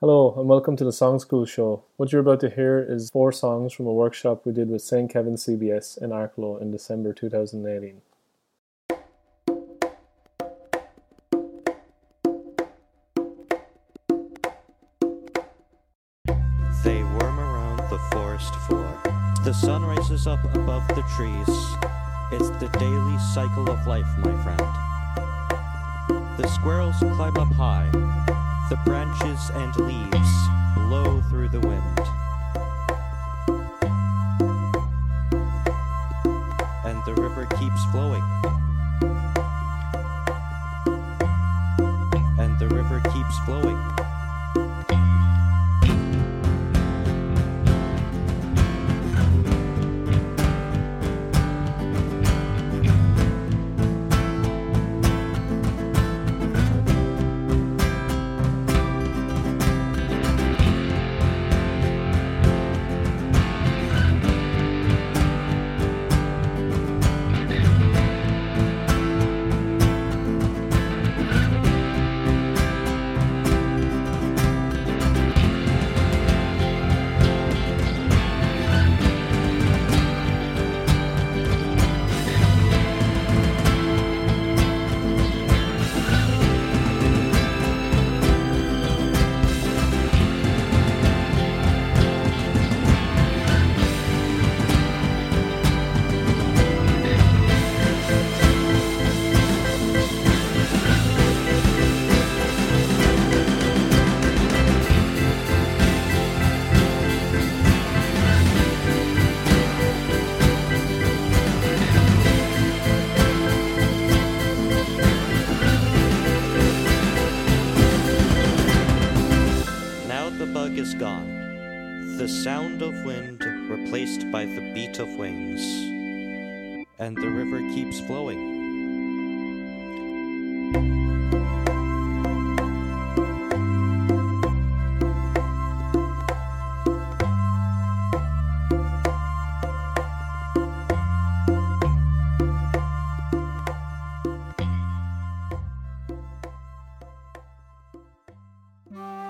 Hello, and welcome to the Song School Show. What you're about to hear is four songs from a workshop we did with St. Kevin CBS in Arklow in December 2018. They worm around the forest floor. The sun rises up above the trees. It's the daily cycle of life, my friend. The squirrels climb up high. The branches and leaves blow through the wind. The sound of wind replaced by the beat of wings, and the river keeps flowing. What's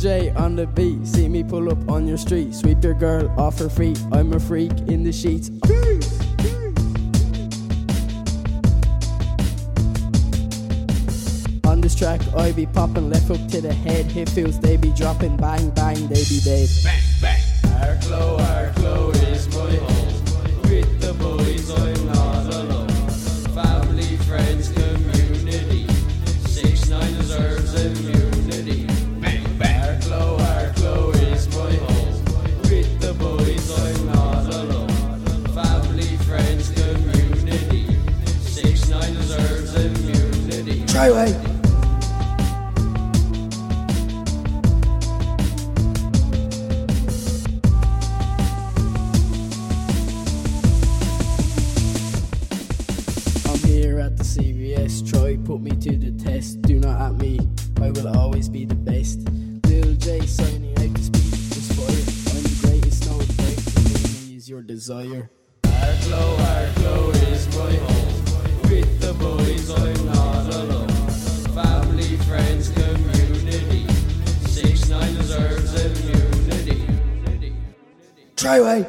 J on the beat, see me pull up on your street. Sweep your girl off her feet. I'm a freak in the sheets. On this track, I be popping left hook to the head. Hit feels they be dropping, bang bang, they be dead. Bang bang. Arklow, Arklow is my home. With the boys, immunity. Try way. I'm here at the CBS. Try put me to the test. Do not at me. I will always be the best. Lil J signing out the speed. This fire. I'm the greatest. No debate. Me is your desire. Arklow, Arklow is my home. With the boys, I'm Try way.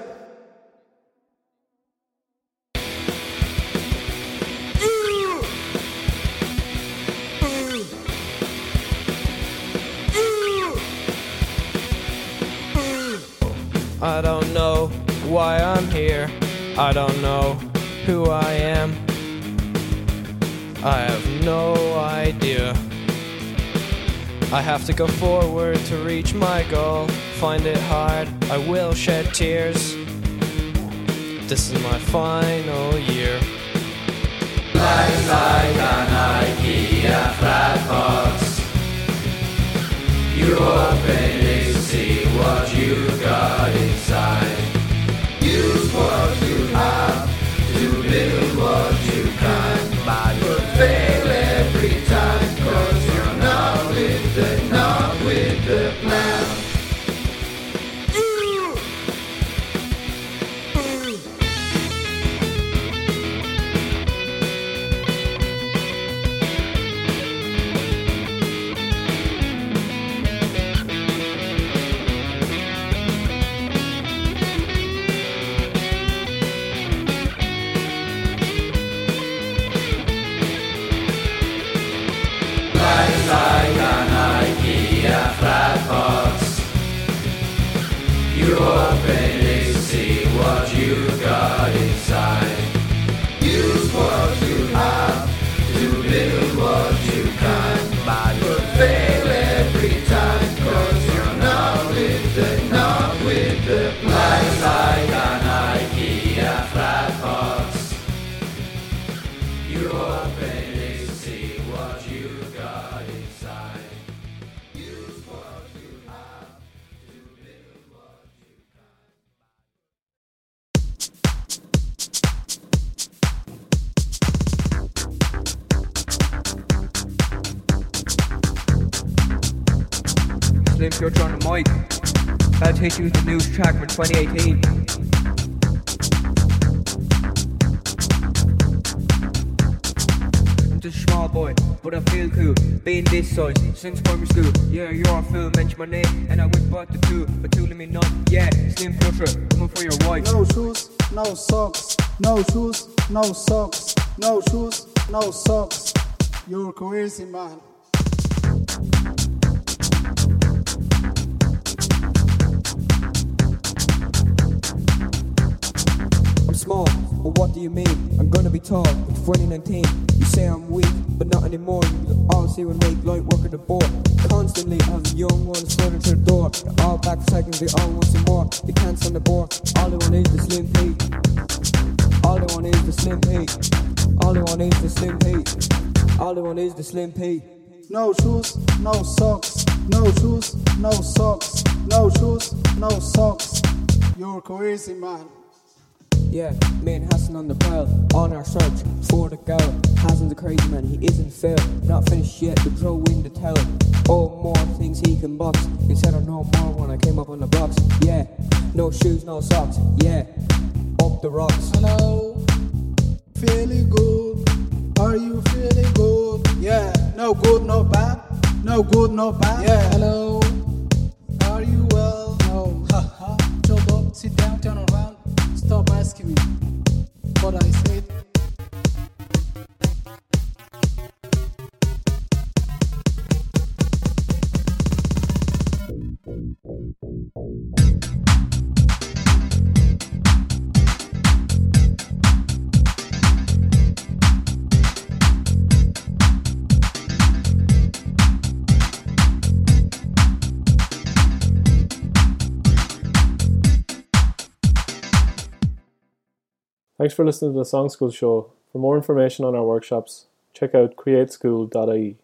I don't know why I'm here. I don't know who I am. I have no idea. I have to go forward to reach my goal find it hard, I will shed tears. This is my final year. Life's like an IKEA flat box. You open it, see what you got inside. Bang, Slim Future on the mic. About you the news track for 2018. I'm just a small boy, but I feel cool. Being this size since primary school. Yeah, you're a fool, mention my name, and I went bought the two, but two let me not. Yeah, Slim Future, coming for your wife. No shoes, no socks. No shoes, no socks. No shoes, no socks. You're crazy, man. Small, but what do you mean? I'm gonna be tall in 2019. You say I'm weak, but not anymore. You all see when make light work at the board. Constantly, have young ones floating to the door. They're all back seconds, they all want some more. They can't stand the board. All they want is the slim pea. All they want is the slim pea. All they want is the slim pea. All they want is the slim pea. No shoes, no socks. No shoes, no socks. No shoes, no socks. You're crazy, man. Yeah, me and Hassan on the prowl, on our search for the girl. Hassan's a crazy man, he isn't fair. Not finished yet, but throw in the towel. Oh, more things he can box. He said I know more when I came up on the blocks. Yeah, no shoes, no socks. Yeah, up the rocks. Hello, feeling good? Are you feeling good? Yeah, no good, no bad. No good, no bad. Yeah, hello. Asking me what I said. Thanks for listening to the Song School Show. For more information on our workshops, check out createschool.ie.